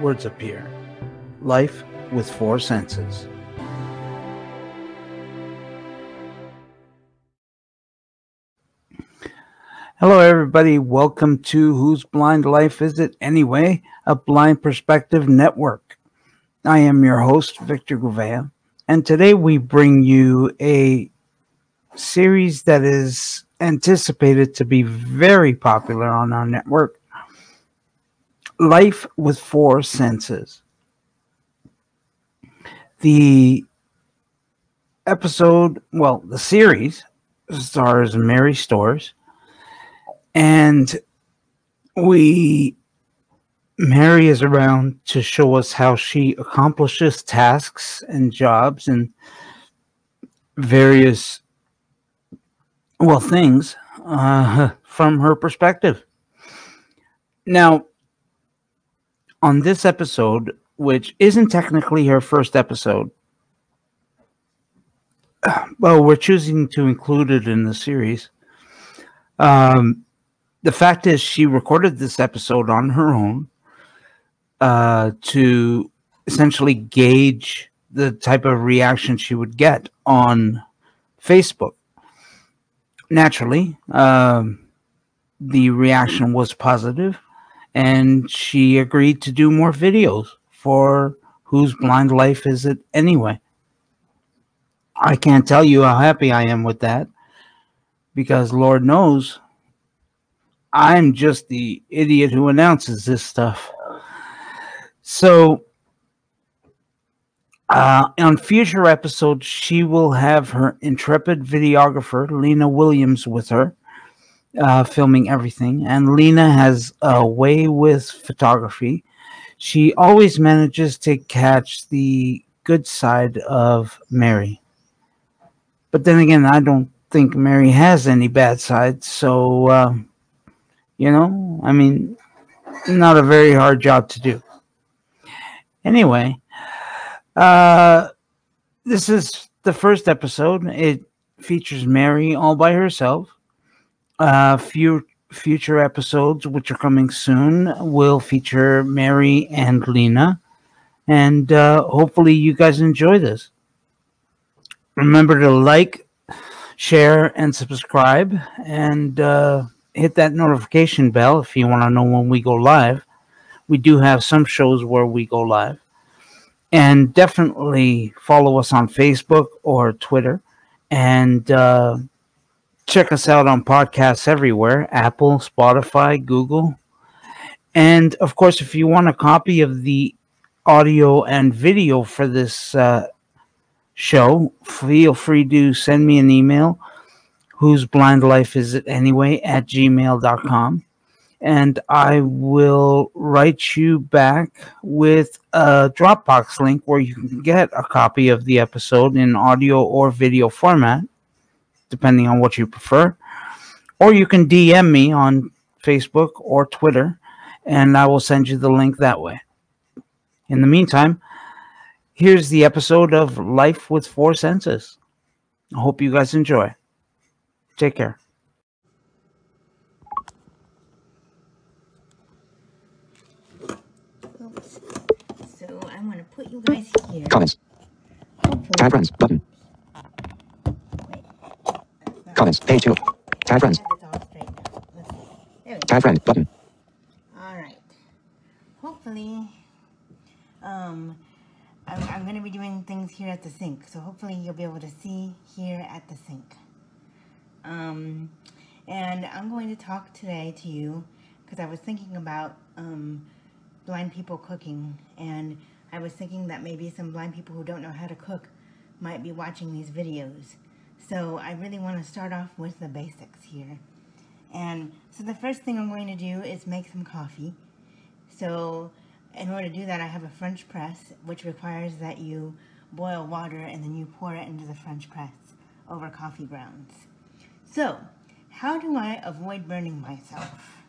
words appear. Life with four senses. Hello, everybody. Welcome to Whose Blind Life Is It Anyway? A Blind Perspective Network. I am your host, Victor Gouveia, and today we bring you a series that is anticipated to be very popular on our network Life with Four Senses. The episode, well, the series stars Mary Storrs and we Mary is around to show us how she accomplishes tasks and jobs and various well things uh, from her perspective. Now, on this episode, which isn't technically her first episode, well, we're choosing to include it in the series. Um, the fact is, she recorded this episode on her own uh, to essentially gauge the type of reaction she would get on Facebook. Naturally, um, the reaction was positive, and she agreed to do more videos for Whose Blind Life Is It Anyway? I can't tell you how happy I am with that because Lord knows I'm just the idiot who announces this stuff. So, uh, on future episodes, she will have her intrepid videographer, Lena Williams, with her, uh, filming everything. And Lena has a way with photography. She always manages to catch the good side of Mary. But then again, I don't think Mary has any bad sides. So, uh, you know, I mean, not a very hard job to do. Anyway, uh, this is the first episode. It features Mary all by herself. Uh, few future episodes, which are coming soon, will feature Mary and Lena. And uh, hopefully, you guys enjoy this. Remember to like, share, and subscribe. And uh, hit that notification bell if you want to know when we go live. We do have some shows where we go live. And definitely follow us on Facebook or Twitter. And uh, check us out on podcasts everywhere Apple, Spotify, Google. And of course, if you want a copy of the audio and video for this uh, show, feel free to send me an email whose blind life is it anyway at gmail.com and i will write you back with a dropbox link where you can get a copy of the episode in audio or video format depending on what you prefer or you can dm me on facebook or twitter and i will send you the link that way in the meantime here's the episode of life with four senses i hope you guys enjoy Take care. Oops. So I'm going to put you guys here. Comments. Tag friends button. Comments page two. Tag friends. Tag friend button. All right. Hopefully, um, I'm, I'm going to be doing things here at the sink. So hopefully you'll be able to see here at the sink. Um, and I'm going to talk today to you because I was thinking about um, blind people cooking and I was thinking that maybe some blind people who don't know how to cook might be watching these videos. So I really want to start off with the basics here. And so the first thing I'm going to do is make some coffee. So in order to do that, I have a French press, which requires that you boil water and then you pour it into the French press over coffee grounds. So, how do I avoid burning myself?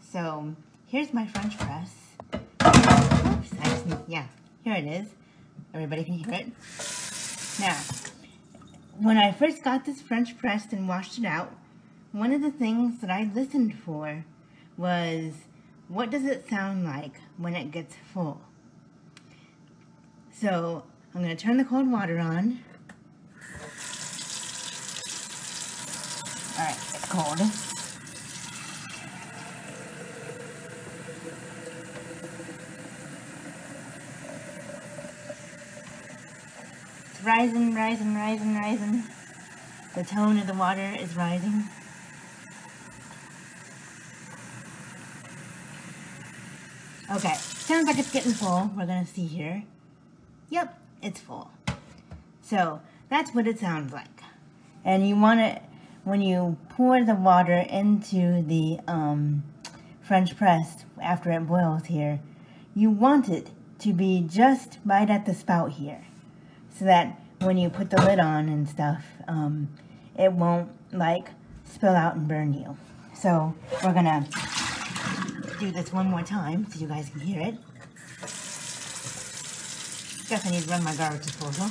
So, here's my French press. Oops, I just, yeah, here it is. Everybody can hear it. Now, when I first got this French pressed and washed it out, one of the things that I listened for was what does it sound like when it gets full? So I'm going to turn the cold water on. Alright, it's cold. It's rising, rising, rising, rising. The tone of the water is rising. Okay, sounds like it's getting full. We're gonna see here. Yep, it's full. So that's what it sounds like. And you want it when you pour the water into the um, French press after it boils here. You want it to be just right at the spout here, so that when you put the lid on and stuff, um, it won't like spill out and burn you. So we're gonna do this one more time so you guys can hear it. Guess I need to run my garbage disposal.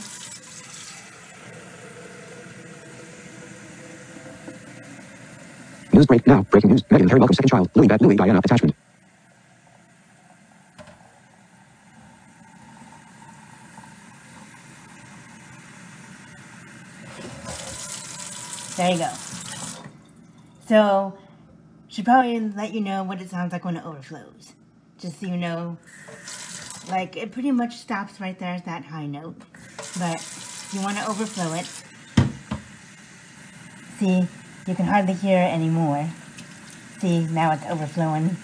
News break now. Breaking news. Meghan and Harry welcome second child. Louis, Louis Diana attachment. There you go. So, should probably let you know what it sounds like when it overflows. Just so you know, like, it pretty much stops right there at that high note. But, you want to overflow it. See, you can hardly hear it anymore. See, now it's overflowing.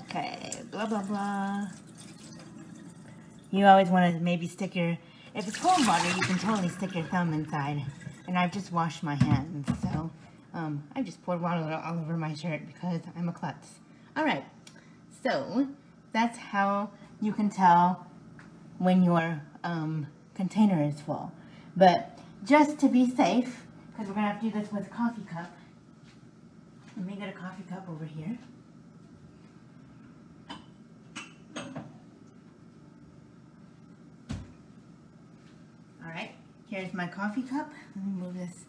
Okay, blah, blah, blah. You always want to maybe stick your, if it's cold water, you can totally stick your thumb inside. And I've just washed my hands, so um, I just poured water all over my shirt because I'm a klutz. All right, so that's how you can tell when your um, container is full. But just to be safe, because we're going to have to do this with a coffee cup, let me get a coffee cup over here. All right, here's my coffee cup. Let me move this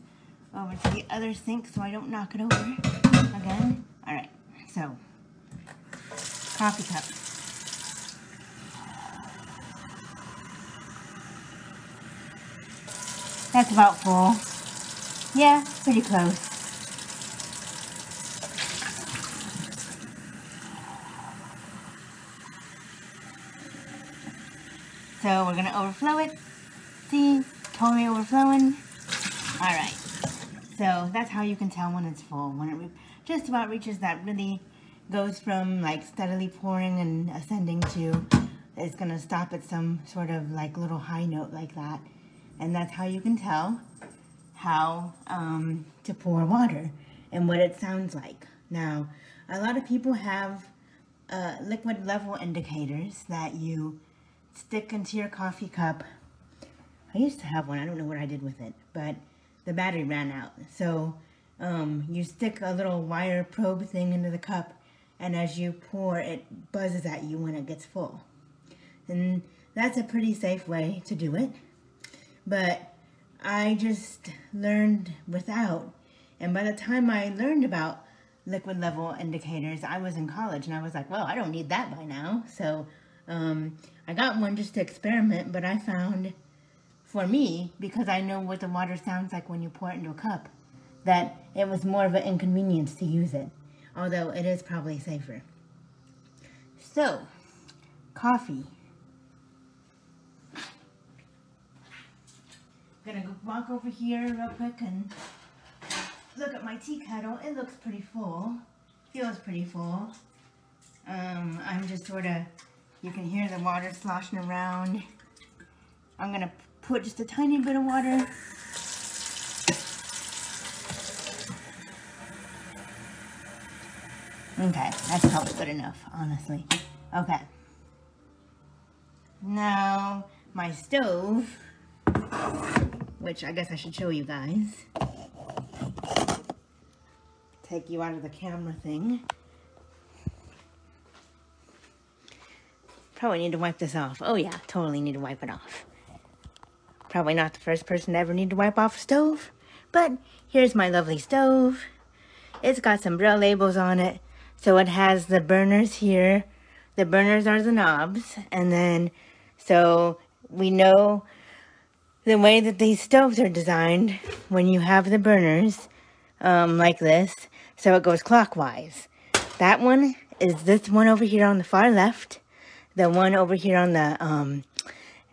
over to the other sink so I don't knock it over again. All right, so coffee cup. That's about full. Yeah, pretty close. So we're gonna overflow it. Totally overflowing. All right. So that's how you can tell when it's full. When it just about reaches that really goes from like steadily pouring and ascending to it's gonna stop at some sort of like little high note like that. And that's how you can tell how um, to pour water and what it sounds like. Now, a lot of people have uh, liquid level indicators that you stick into your coffee cup. I used to have one. I don't know what I did with it, but the battery ran out. So um, you stick a little wire probe thing into the cup, and as you pour, it buzzes at you when it gets full. And that's a pretty safe way to do it. But I just learned without. And by the time I learned about liquid level indicators, I was in college and I was like, well, I don't need that by now. So um, I got one just to experiment, but I found for me, because I know what the water sounds like when you pour it into a cup, that it was more of an inconvenience to use it, although it is probably safer. So, coffee. I'm gonna go walk over here real quick and look at my tea kettle. It looks pretty full, feels pretty full. Um, I'm just sort of, you can hear the water sloshing around. I'm gonna put just a tiny bit of water. Okay, that's probably good enough, honestly. Okay. Now, my stove, which I guess I should show you guys. Take you out of the camera thing. Probably need to wipe this off. Oh yeah, totally need to wipe it off. Probably not the first person to ever need to wipe off a stove. But here's my lovely stove. It's got some braille labels on it. So it has the burners here. The burners are the knobs. And then, so we know the way that these stoves are designed when you have the burners um, like this. So it goes clockwise. That one is this one over here on the far left. The one over here on the, um,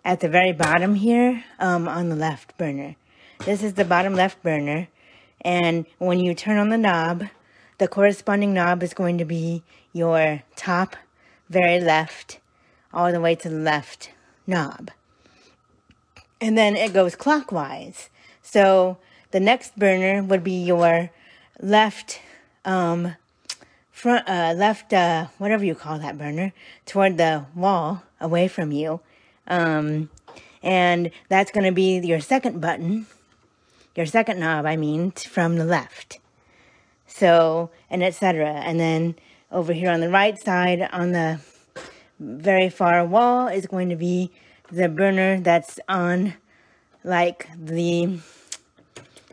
at the very bottom here, um, on the left burner. This is the bottom left burner. And when you turn on the knob, the corresponding knob is going to be your top very left all the way to the left knob. And then it goes clockwise. So the next burner would be your left um, front, uh, left, uh, whatever you call that burner, toward the wall away from you. Um, and that's going to be your second button, your second knob, I mean, from the left. So, and etc. And then over here on the right side, on the very far wall, is going to be the burner that's on, like, the,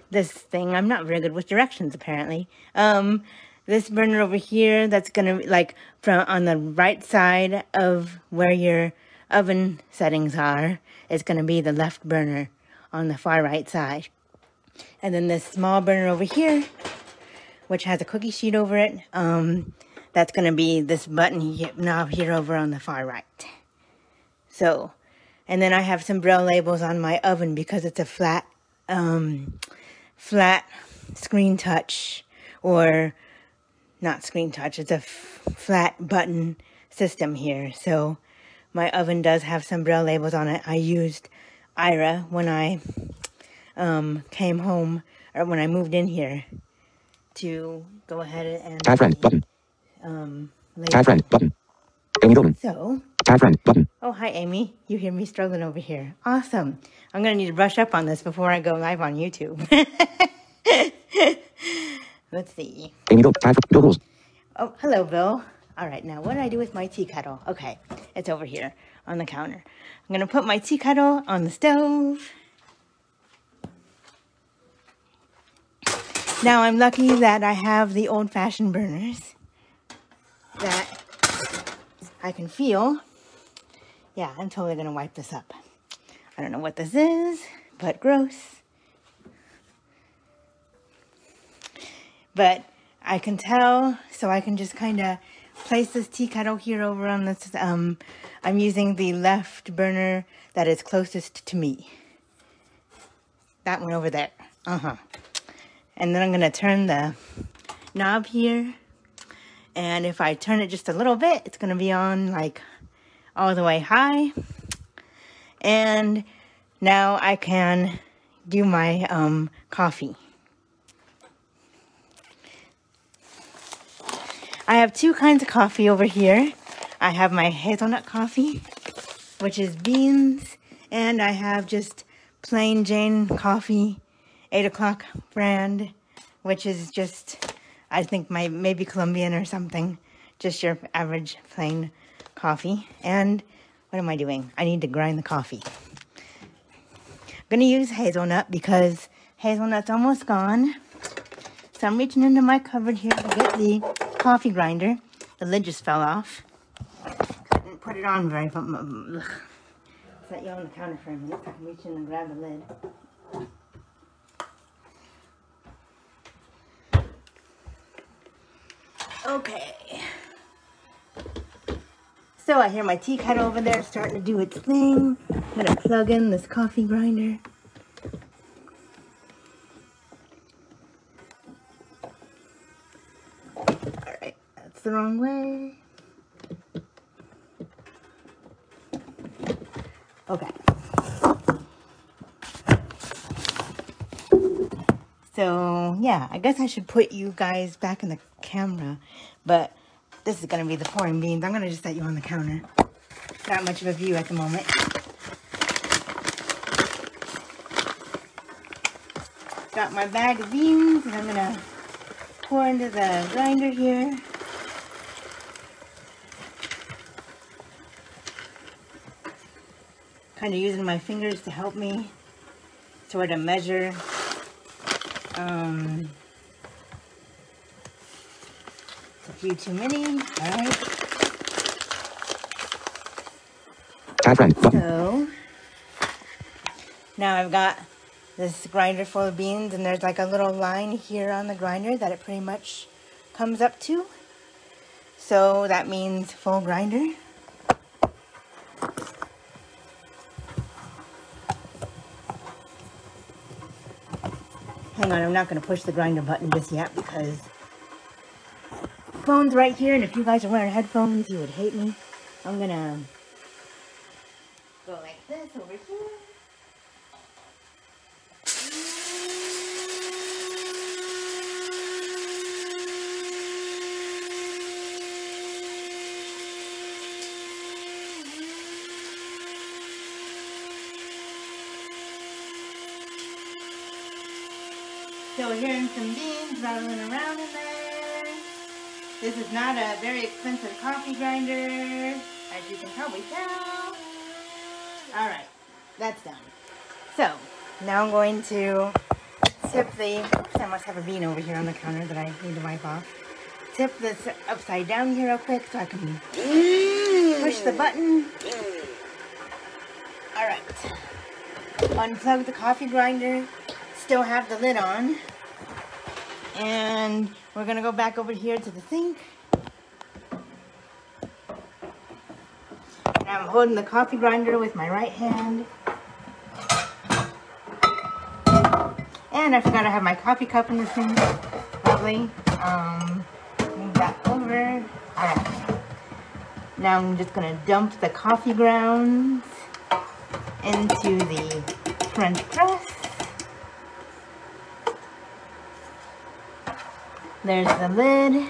this thing. I'm not very good with directions, apparently. Um, this burner over here that's gonna like from on the right side of where your oven settings are is gonna be the left burner on the far right side and then this small burner over here which has a cookie sheet over it um that's gonna be this button knob here over on the far right so and then I have some braille labels on my oven because it's a flat um flat screen touch or not screen touch, it's a flat button system here. So my oven does have some braille labels on it. I used Aira when I um, came home or when I moved in here to go ahead and Tag friend button. Um, Tag friend button. Amy Goldman. So. Tag friend button. Oh, hi, Amy. You hear me struggling over here. Awesome. I'm going to need to brush up on this before I go live on YouTube. Let's see. Amy for Bill rules. Oh, hello, Bill. All right, now what do I do with my tea kettle? Okay, it's over here on the counter. I'm gonna put my tea kettle on the stove. Now I'm lucky that I have the old-fashioned burners that I can feel. Yeah, I'm totally gonna wipe this up. I don't know what this is, but gross. but I can tell, so I can just kind of place this tea kettle here over on this, um, I'm using the left burner that is closest to me. That one over there. Uh-huh. And then I'm going to turn the knob here. And if I turn it just a little bit, it's going to be on like all the way high. And now I can do my um, coffee. I have two kinds of coffee over here. I have my hazelnut coffee, which is beans, and I have just plain Jane coffee, 8 o'clock brand, which is just, I think my maybe Colombian or something, just your average plain coffee. And what am I doing? I need to grind the coffee. I'm going to use hazelnut because hazelnut's almost gone. So I'm reaching into my cupboard here to get the coffee grinder. The lid just fell off. Couldn't put it on very mm, mm, ugh. Set you on the counter for a minute I can reach in and grab the lid. Okay. So I hear my tea kettle over there starting to do its thing. I'm gonna plug in this coffee grinder. The wrong way. Okay. So, yeah, I guess I should put you guys back in the camera, but this is going to be the pouring beans. I'm going to just set you on the counter. Not much of a view at the moment. Got my bag of beans, and I'm going to pour into the grinder here. Kind of using my fingers to help me sort of measure um, a few too many. All right. Add friend. Button. So now I've got this grinder full of beans and there's like a little line here on the grinder that it pretty much comes up to. So that means full grinder. Hang on, I'm not going to push the grinder button just yet because phone's right here and if you guys are wearing headphones you would hate me. I'm going to So we're hearing some beans rattling around in there. This is not a very expensive coffee grinder, as you can probably tell. Alright, that's done. So, now I'm going to tip the, oops, I must have a bean over here on the counter that I need to wipe off. Tip this upside down here real quick so I can push the button. Alright. Unplug the coffee grinder. Still have the lid on. And we're gonna go back over here to the sink. And I'm holding the coffee grinder with my right hand. And I forgot I have my coffee cup in the sink. Lovely. Um, move that over. Alright. Now I'm just gonna dump the coffee grounds into the French press. There's the lid.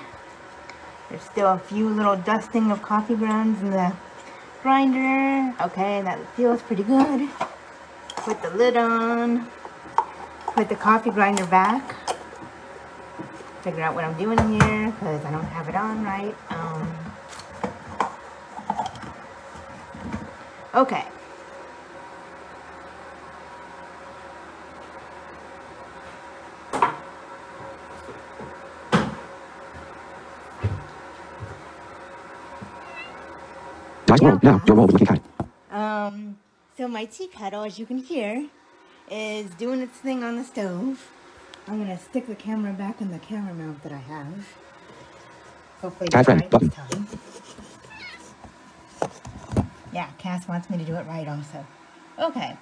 There's still a few little dusting of coffee grounds in the grinder. Okay, that feels pretty good. Put the lid on. Put the coffee grinder back. Figure out what I'm doing here because I don't have it on right. Um, okay. Dice World. Now, your role with looking cat. Um, so my tea kettle, as you can hear, is doing its thing on the stove. I'm gonna stick the camera back in the camera mount that I have. Hopefully friend right button. this time. Yeah, Cass wants me to do it right also. Okay.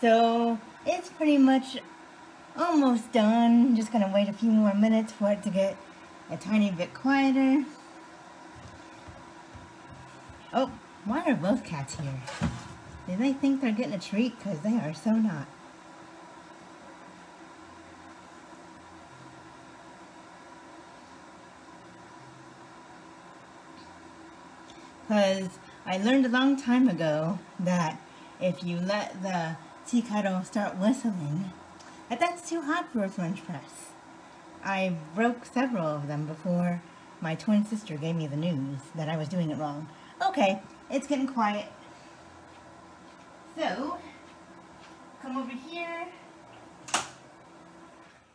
So it's pretty much almost done. Just gonna wait a few more minutes for it to get a tiny bit quieter. Oh, why are both cats here? Do they think they're getting a treat? Because they are so not. Because I learned a long time ago that if you let the tea kettle start whistling, that that's too hot for a French press. I broke several of them before my twin sister gave me the news that I was doing it wrong. Okay, it's getting quiet. So, come over here.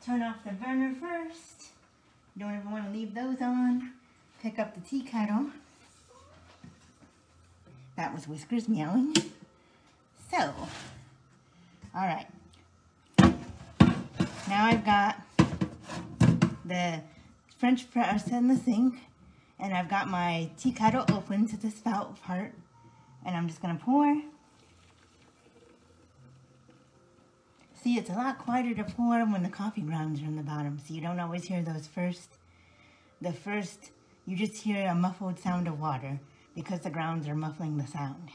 Turn off the burner first. Don't ever want to leave those on. Pick up the tea kettle. That was Whiskers meowing. So, alright. Now I've got the French press in the sink and I've got my tea kettle open to the spout part and I'm just gonna pour. See, it's a lot quieter to pour when the coffee grounds are in the bottom, so you don't always hear those first, the first, you just hear a muffled sound of water because the grounds are muffling the sound.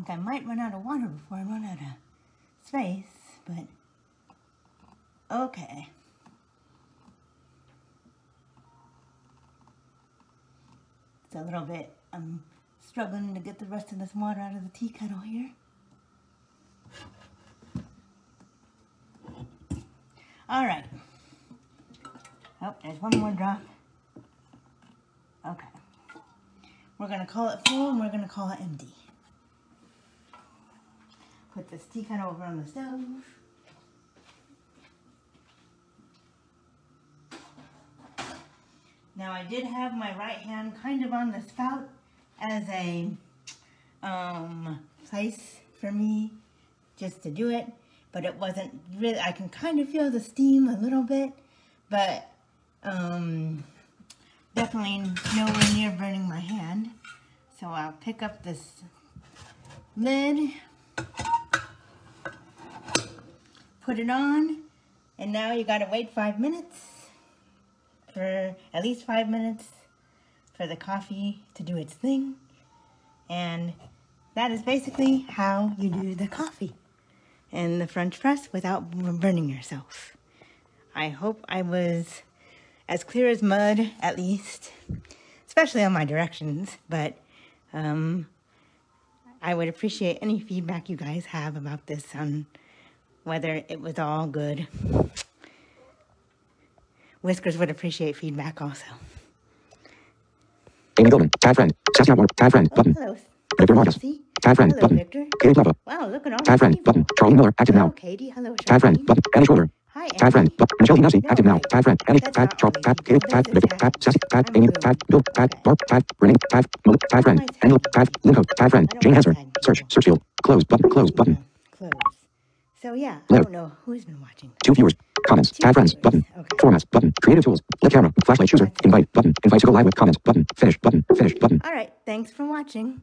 Think I might run out of water before I run out of space, but okay. It's a little bit, I'm struggling to get the rest of this water out of the tea kettle here. All right. Oh, there's one more drop. Okay. We're going to call it full and we're going to call it empty. Put this tea kettle over on the stove. Now I did have my right hand kind of on the spout as a um, place for me just to do it, but it wasn't really, I can kind of feel the steam a little bit, but um, definitely nowhere near burning my hand. So I'll pick up this lid, put it on, and now you gotta wait five minutes for at least five minutes for the coffee to do its thing. And that is basically how you do the coffee in the French press without burning yourself. I hope I was as clear as mud, at least, especially on my directions, but um, I would appreciate any feedback you guys have about this on whether it was all good. Whiskers would appreciate feedback also. Amy Goldman. Tag friend. Sassy Outward. Tag friend. Oh, Button. hello. Victor. See? Tag friend. Hello, Button. Victor. Katie Plava. Wow, look at all Tag friend. people. Button. Charlie Miller. Active Hello, now. Katie. Hello, Tag friend. Button. Annie Schroeder. Hi, Tag friend. Button. Michelle. No, Active now. Tag friend. Annie. That's Tag. not Charles. all Tag. Katie. Tag. Victor. Tag. tag. Sassy. Tag. Amy. Tag. Bill. Tag. Barb. Tag. Renee. Tag. Malik. Tag friend. my tag? Annie. Tag. Linko. Tag friend. Jane tag Search. Search field. Close. Button. Close. Button. Close. So yeah, I Live. don't know who's been watching. Two viewers. Comments. Two friends. viewers. Button. Okay. Formats. Button. Creative tools. Lit camera. Flashlight chooser. Invite. Button. Invite to go live with comments. Button. Finish. Button. Finish. Button. All right, thanks for watching.